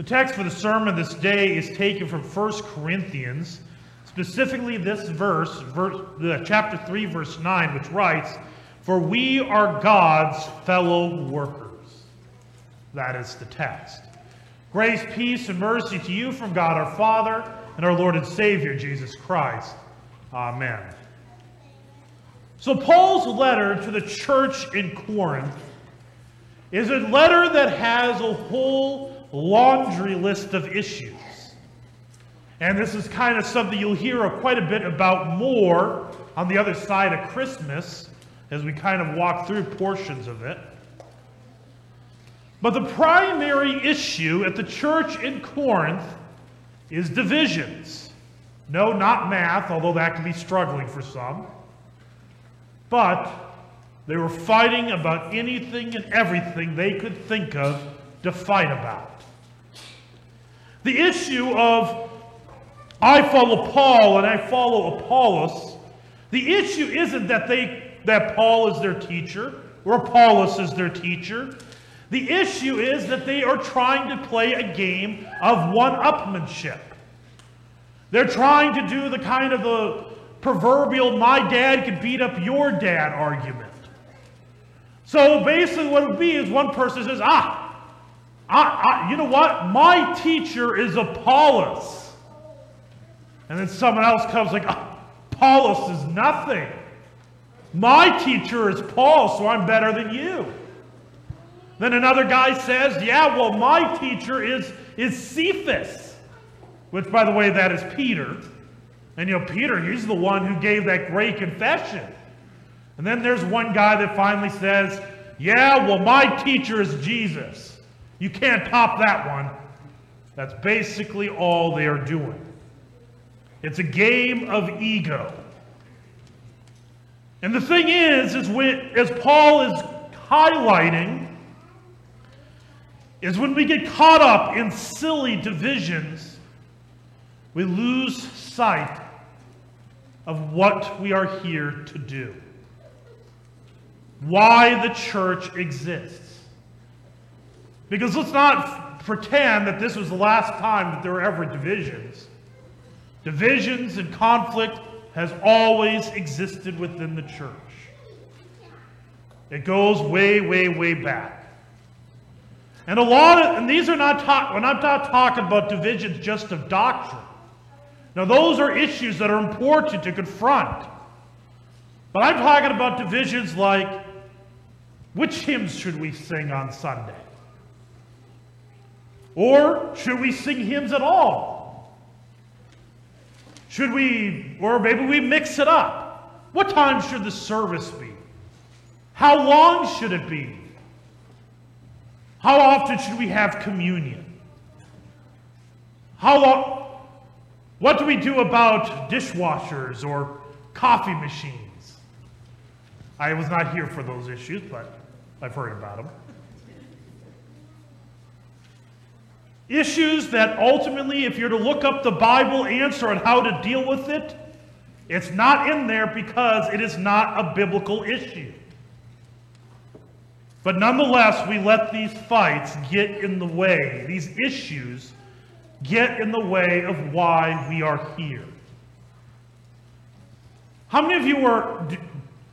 The text for the sermon this day is taken from 1 Corinthians, specifically this verse, verse chapter 3, verse 9, which writes, For we are God's fellow workers. That is the text. Grace, peace, and mercy to you from God our Father and our Lord and Savior, Jesus Christ. Amen. So, Paul's letter to the church in Corinth is a letter that has a whole laundry list of issues. And this is kind of something you'll hear quite a bit about more on the other side of Christmas as we kind of walk through portions of it. But the primary issue at the church in Corinth is divisions. No, not math, although that can be struggling for some. But they were fighting about anything and everything they could think of to fight about. The issue of I follow Paul and I follow Apollos, the issue isn't that they that Paul is their teacher or Apollos is their teacher. The issue is that they are trying to play a game of one-upmanship. They're trying to do the kind of the proverbial my dad could beat up your dad argument. So basically, what it would be is one person says, ah, I, I, you know what? My teacher is Apollos. And then someone else comes like, ah, Apollos is nothing. My teacher is Paul, so I'm better than you. Then another guy says, yeah, well, my teacher is, is Cephas, which, by the way, that is Peter. And you know, Peter, he's the one who gave that great confession. And then there's one guy that finally says, Yeah, well, my teacher is Jesus. You can't top that one. That's basically all they are doing. It's a game of ego. And the thing is, is when, as Paul is highlighting, is when we get caught up in silly divisions, we lose sight of what we are here to do. Why the church exists. Because let's not pretend that this was the last time that there were ever divisions. Divisions and conflict has always existed within the church. It goes way, way, way back. And a lot of, and these are not talk, we're not talking about divisions just of doctrine. Now, those are issues that are important to confront. But I'm talking about divisions like which hymns should we sing on Sunday? Or should we sing hymns at all? Should we, or maybe we mix it up? What time should the service be? How long should it be? How often should we have communion? How long? What do we do about dishwashers or coffee machines? I was not here for those issues, but I've heard about them. Issues that ultimately, if you're to look up the Bible answer on how to deal with it, it's not in there because it is not a biblical issue. But nonetheless, we let these fights get in the way, these issues get in the way of why we are here. How many of you were,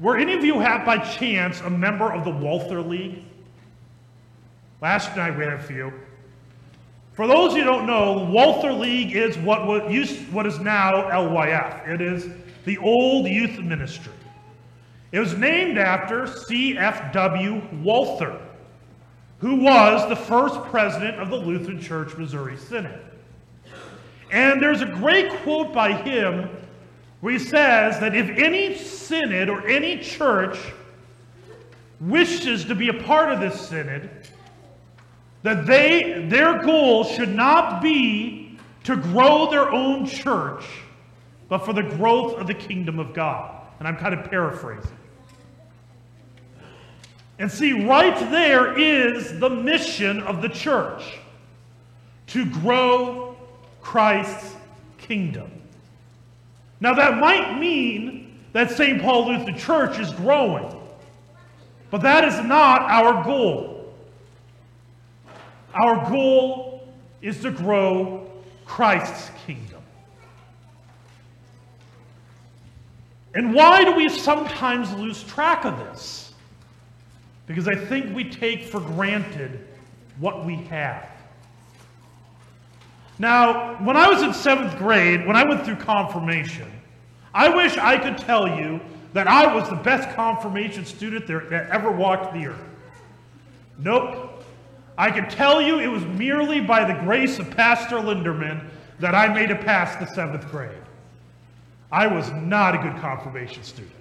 were any of you have by chance a member of the Walther League? Last night we had a few. For those who don't know, Walther League is what, what, used, what is now LYF. It is the old youth ministry. It was named after C.F.W. Walther, who was the first president of the Lutheran Church Missouri Synod. And there's a great quote by him where he says that if any synod or any church wishes to be a part of this synod, that they their goal should not be to grow their own church, but for the growth of the kingdom of God. And I'm kind of paraphrasing. And see, right there is the mission of the church to grow Christ's kingdom. Now, that might mean that St. Paul Lutheran Church is growing, but that is not our goal. Our goal is to grow Christ's kingdom. And why do we sometimes lose track of this? Because I think we take for granted what we have. Now, when I was in seventh grade, when I went through confirmation, I wish I could tell you that I was the best confirmation student there, that ever walked the earth. Nope. I can tell you it was merely by the grace of Pastor Linderman that I made it past the seventh grade. I was not a good confirmation student.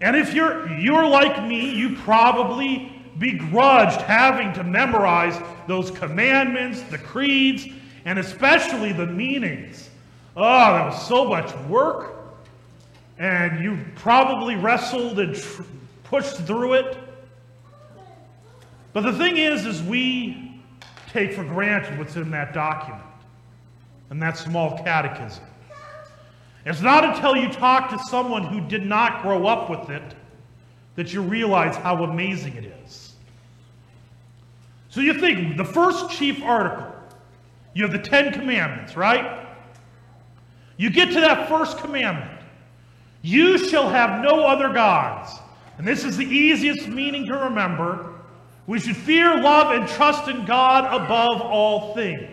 And if you're, you're like me, you probably begrudged having to memorize those commandments, the creeds, and especially the meanings. Oh, that was so much work. And you probably wrestled and tr- pushed through it. But the thing is, is we take for granted what's in that document and that small catechism. It's not until you talk to someone who did not grow up with it that you realize how amazing it is. So you think the first chief article, you have the Ten Commandments, right? You get to that first commandment. You shall have no other gods. And this is the easiest meaning to remember. We should fear, love, and trust in God above all things.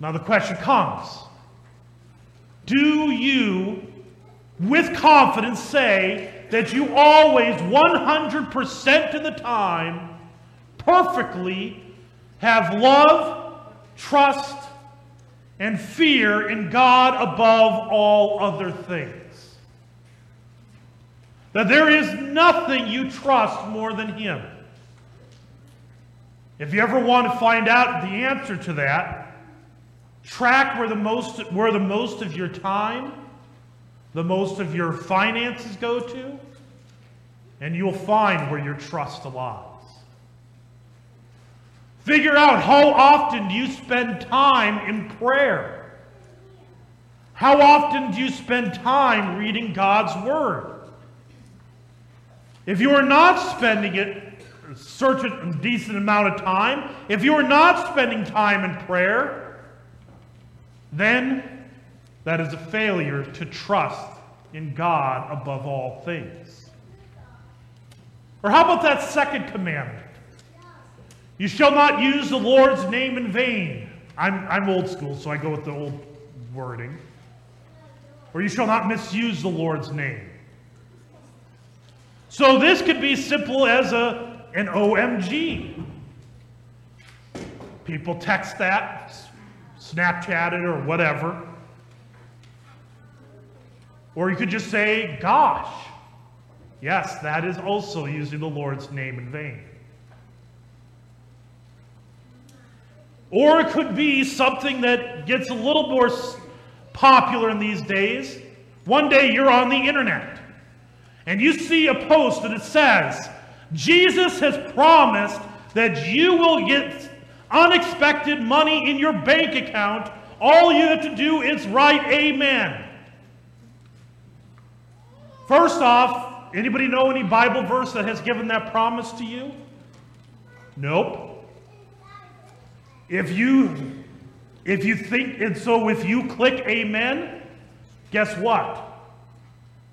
Now the question comes Do you, with confidence, say that you always, 100% of the time, perfectly have love, trust, and fear in God above all other things. That there is nothing you trust more than Him. If you ever want to find out the answer to that, track where the most, where the most of your time, the most of your finances go to, and you'll find where your trust lies. Figure out how often do you spend time in prayer? How often do you spend time reading God's Word? If you are not spending it a certain decent amount of time, if you are not spending time in prayer, then that is a failure to trust in God above all things. Or how about that second commandment? You shall not use the Lord's name in vain. I'm, I'm old school, so I go with the old wording. Or you shall not misuse the Lord's name. So this could be simple as a, an OMG. People text that, Snapchat it, or whatever. Or you could just say, gosh. Yes, that is also using the Lord's name in vain. Or it could be something that gets a little more popular in these days. One day you're on the internet and you see a post that it says, Jesus has promised that you will get unexpected money in your bank account. All you have to do is write amen. First off, anybody know any Bible verse that has given that promise to you? Nope. If you if you think and so if you click amen, guess what?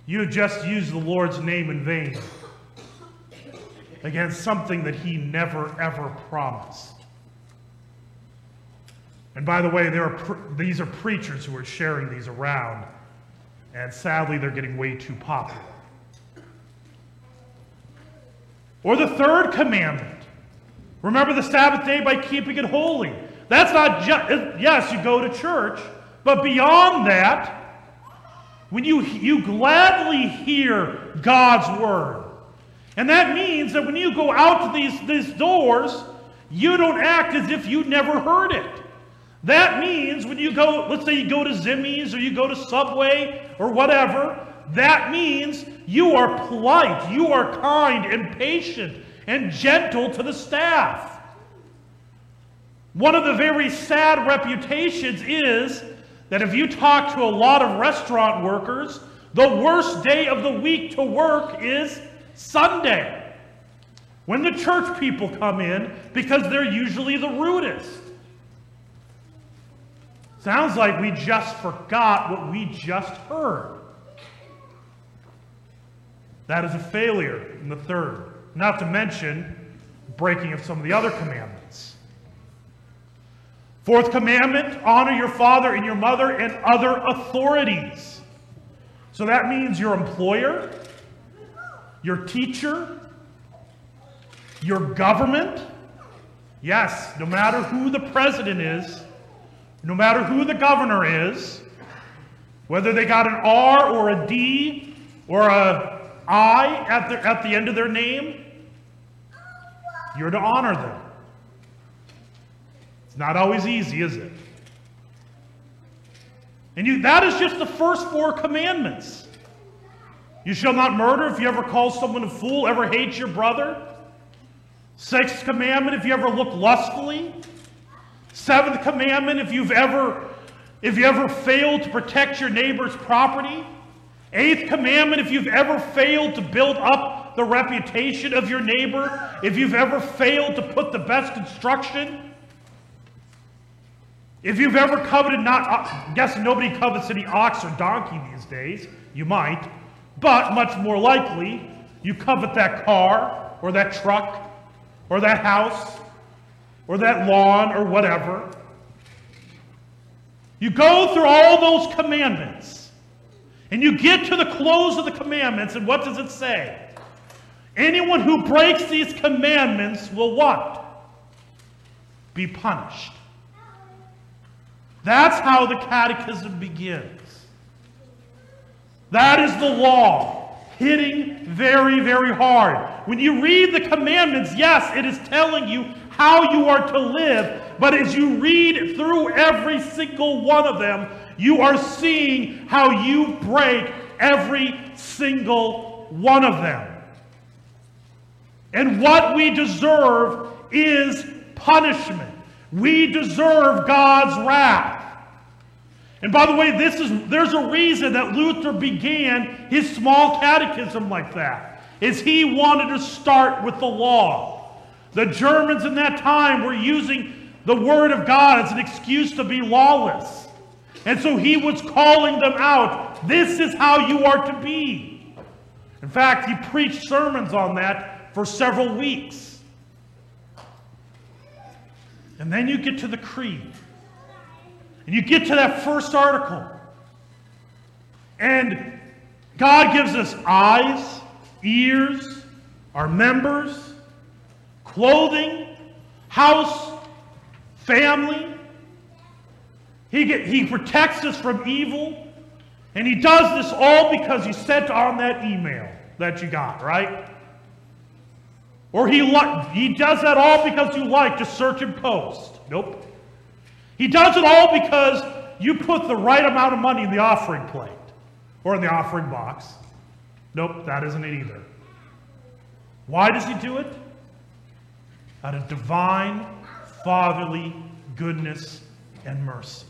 You just used the Lord's name in vain against something that he never ever promised. And by the way, there are these are preachers who are sharing these around, and sadly, they're getting way too popular. Or the third commandment Remember the Sabbath day by keeping it holy. That's not just, yes, you go to church, but beyond that, when you, you gladly hear God's word. And that means that when you go out to these, these doors, you don't act as if you never heard it. That means when you go, let's say you go to Zimmy's or you go to Subway or whatever, that means you are polite, you are kind and patient and gentle to the staff. One of the very sad reputations is that if you talk to a lot of restaurant workers, the worst day of the week to work is Sunday. when the church people come in because they're usually the rudest. Sounds like we just forgot what we just heard. That is a failure in the third, not to mention breaking of some of the other commandments. Fourth commandment honor your father and your mother and other authorities. So that means your employer, your teacher, your government. Yes, no matter who the president is, no matter who the governor is, whether they got an R or a D or a I at the, at the end of their name, you're to honor them. It's not always easy, is it? And you, that is just the first four commandments. You shall not murder if you ever call someone a fool, ever hate your brother. Sixth commandment, if you ever look lustfully. Seventh commandment, if you've ever if you ever failed to protect your neighbor's property. Eighth commandment, if you've ever failed to build up the reputation of your neighbor, if you've ever failed to put the best construction, if you've ever coveted not, I guess nobody covets any ox or donkey these days, you might, but much more likely, you covet that car or that truck or that house or that lawn or whatever. You go through all those commandments and you get to the close of the commandments, and what does it say? Anyone who breaks these commandments will what? Be punished. That's how the catechism begins. That is the law, hitting very, very hard. When you read the commandments, yes, it is telling you how you are to live. But as you read through every single one of them, you are seeing how you break every single one of them. And what we deserve is punishment. We deserve God's wrath. And by the way, this is there's a reason that Luther began his small catechism like that. Is he wanted to start with the law. The Germans in that time were using the Word of God as an excuse to be lawless. And so he was calling them out. This is how you are to be. In fact, he preached sermons on that for several weeks. And then you get to the creed. And you get to that first article. And God gives us eyes, ears, our members, clothing, house, family. He, get, he protects us from evil. And he does this all because he sent on that email that you got, right? Or he, he does that all because you like to search and post. Nope. He does it all because you put the right amount of money in the offering plate or in the offering box. Nope, that isn't it either. Why does he do it? out of divine fatherly goodness and mercy.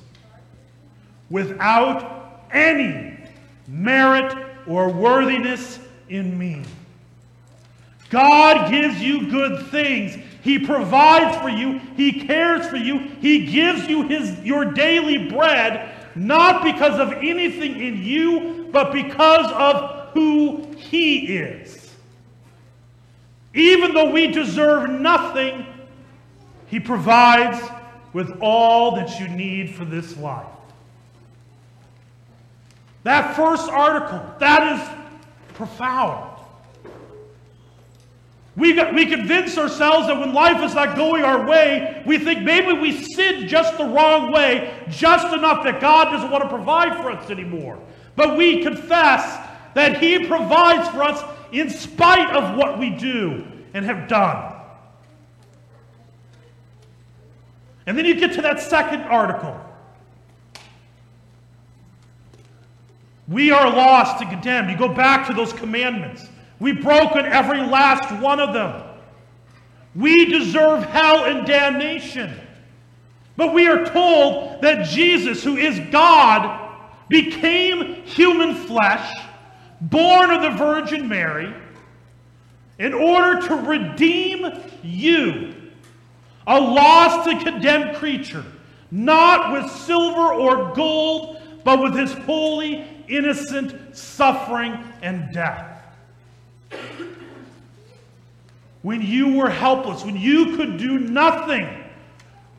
Without any merit or worthiness in me. God gives you good things. He provides for you. He cares for you. He gives you his, your daily bread, not because of anything in you, but because of who He is. Even though we deserve nothing, He provides with all that you need for this life. That first article, that is profound. We, got, we convince ourselves that when life is not going our way, we think maybe we sinned just the wrong way, just enough that God doesn't want to provide for us anymore. But we confess that He provides for us in spite of what we do and have done. And then you get to that second article. We are lost and condemned. You go back to those commandments. We've broken every last one of them. We deserve hell and damnation. But we are told that Jesus, who is God, became human flesh born of the Virgin Mary, in order to redeem you, a lost and condemned creature, not with silver or gold, but with his holy, innocent suffering and death. When you were helpless, when you could do nothing,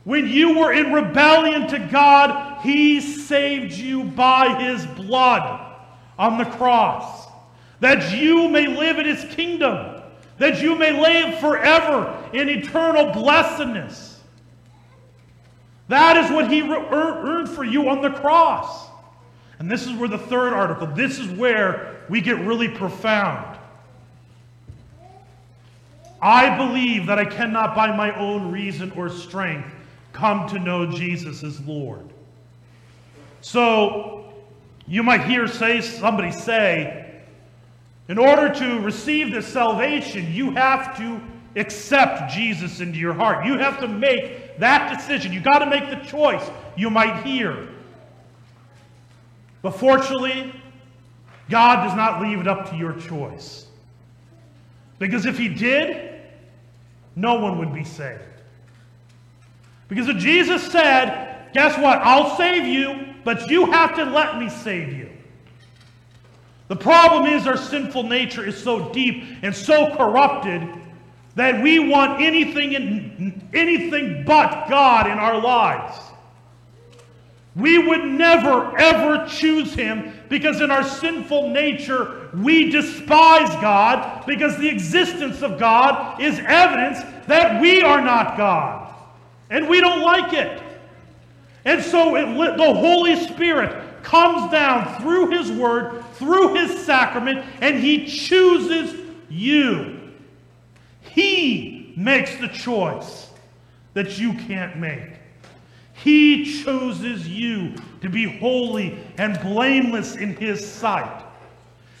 when you were in rebellion to God, he saved you by his blood on the cross, that you may live in his kingdom, that you may live forever in eternal blessedness. That is what he er, earned for you on the cross. And this is where the third article, this is where we get really profound. I believe that I cannot by my own reason or strength come to know Jesus as Lord. So you might hear say somebody say, in order to receive this salvation, you have to accept Jesus into your heart. You have to make that decision. You got to make the choice. You might hear. But fortunately, God does not leave it up to your choice. Because if he did, no one would be saved. Because if Jesus said, guess what? I'll save you, but you have to let me save you. The problem is our sinful nature is so deep and so corrupted that we want anything and anything but God in our lives. We would never ever choose him because in our sinful nature we despise God because the existence of God is evidence that we are not God. And we don't like it. And so it, the Holy Spirit comes down through His Word, through His sacrament, and He chooses you. He makes the choice that you can't make. He chooses you to be holy and blameless in His sight.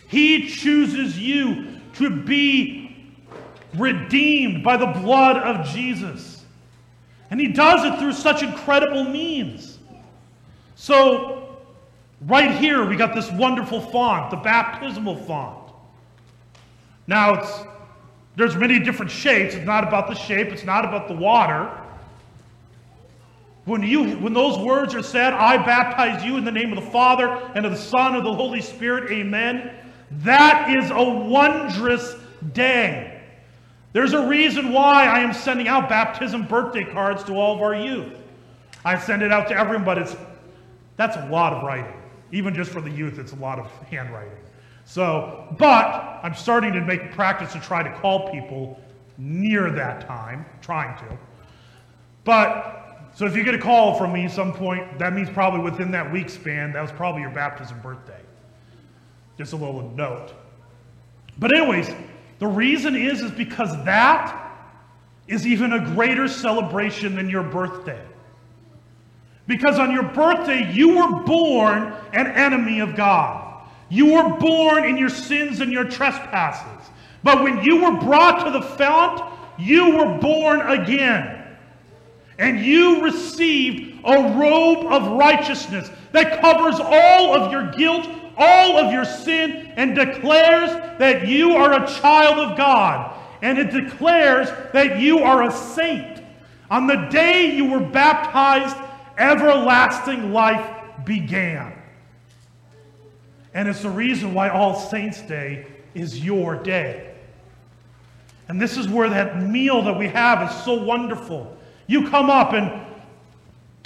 He chooses you to be redeemed by the blood of Jesus. And he does it through such incredible means. So, right here, we got this wonderful font, the baptismal font. Now, it's, there's many different shapes. It's not about the shape, it's not about the water. When, you, when those words are said, I baptize you in the name of the Father and of the Son and of the Holy Spirit, amen, that is a wondrous day. There's a reason why I am sending out baptism birthday cards to all of our youth. I send it out to everyone, but it's that's a lot of writing. Even just for the youth, it's a lot of handwriting. So, but I'm starting to make a practice to try to call people near that time, trying to. But, so if you get a call from me at some point, that means probably within that week span, that was probably your baptism birthday. Just a little note. But anyways, the reason is, is because that is even a greater celebration than your birthday. Because on your birthday, you were born an enemy of God. You were born in your sins and your trespasses. But when you were brought to the fount, you were born again. And you received a robe of righteousness that covers all of your guilt all of your sin and declares that you are a child of God. And it declares that you are a saint. On the day you were baptized, everlasting life began. And it's the reason why All Saints' Day is your day. And this is where that meal that we have is so wonderful. You come up and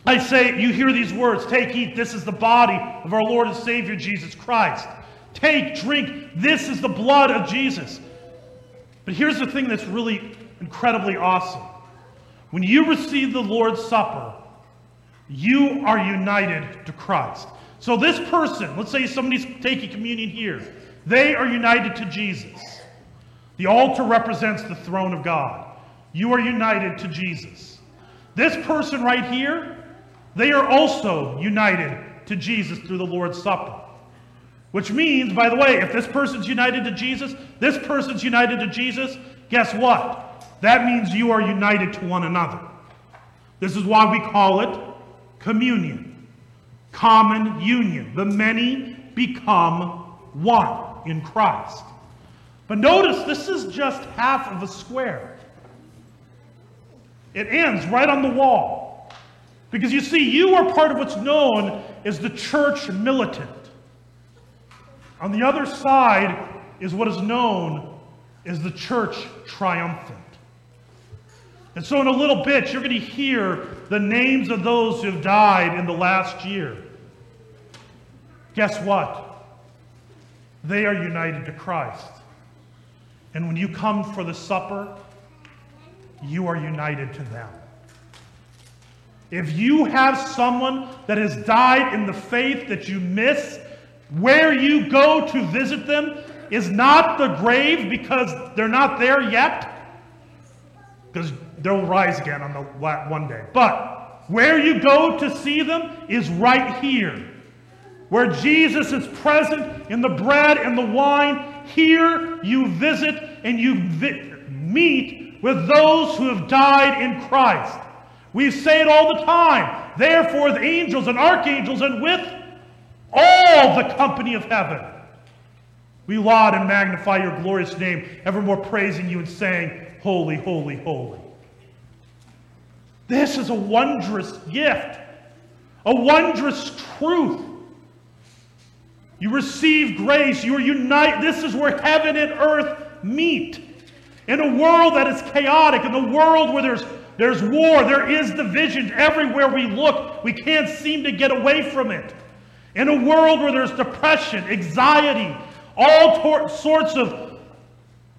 I say, you hear these words take, eat, this is the body of our Lord and Savior Jesus Christ. Take, drink, this is the blood of Jesus. But here's the thing that's really incredibly awesome. When you receive the Lord's Supper, you are united to Christ. So this person, let's say somebody's taking communion here, they are united to Jesus. The altar represents the throne of God. You are united to Jesus. This person right here, they are also united to Jesus through the Lord's Supper. Which means, by the way, if this person's united to Jesus, this person's united to Jesus, guess what? That means you are united to one another. This is why we call it communion, common union. The many become one in Christ. But notice this is just half of a square. It ends right on the wall. Because you see, you are part of what's known as the church militant. On the other side is what is known as the church triumphant. And so, in a little bit, you're going to hear the names of those who have died in the last year. Guess what? They are united to Christ. And when you come for the supper, you are united to them. If you have someone that has died in the faith that you miss, where you go to visit them is not the grave because they're not there yet, because they'll rise again on the one day. But where you go to see them is right here, where Jesus is present in the bread and the wine. Here you visit and you vi- meet with those who have died in Christ. We say it all the time. Therefore, the angels and archangels and with all the company of heaven. We laud and magnify your glorious name, evermore praising you and saying, Holy, holy, holy. This is a wondrous gift, a wondrous truth. You receive grace, you are united. This is where heaven and earth meet. In a world that is chaotic, in a world where there's, there's war, there is division everywhere we look, we can't seem to get away from it. In a world where there's depression, anxiety, all sorts of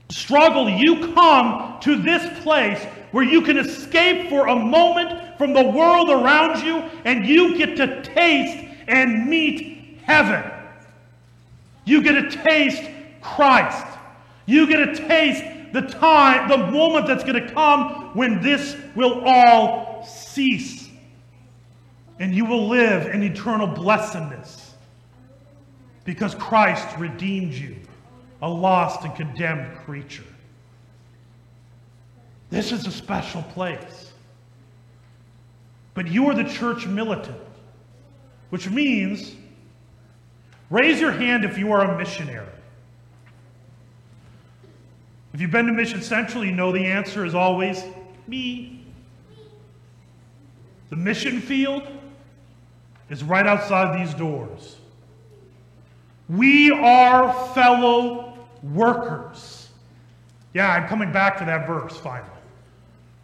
struggle, you come to this place where you can escape for a moment from the world around you and you get to taste and meet heaven. You get to taste Christ. You get to taste the time, the moment that's going to come when this will all cease. And you will live in eternal blessedness because Christ redeemed you, a lost and condemned creature. This is a special place. But you are the church militant, which means raise your hand if you are a missionary. If you've been to Mission Central, you know the answer is always me. The mission field is right outside these doors. We are fellow workers. Yeah, I'm coming back to that verse finally.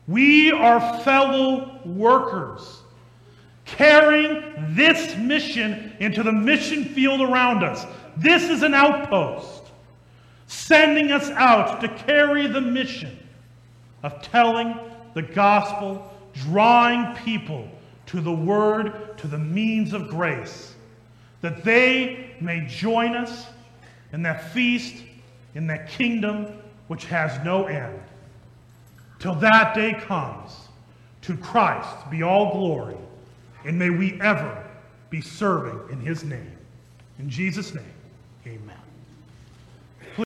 We are fellow workers carrying this mission into the mission field around us. This is an outpost sending us out to carry the mission of telling the gospel, drawing people to the word, to the means of grace, that they may join us in that feast, in that kingdom which has no end. Till that day comes, to Christ be all glory, and may we ever be serving in his name. In Jesus' name, amen.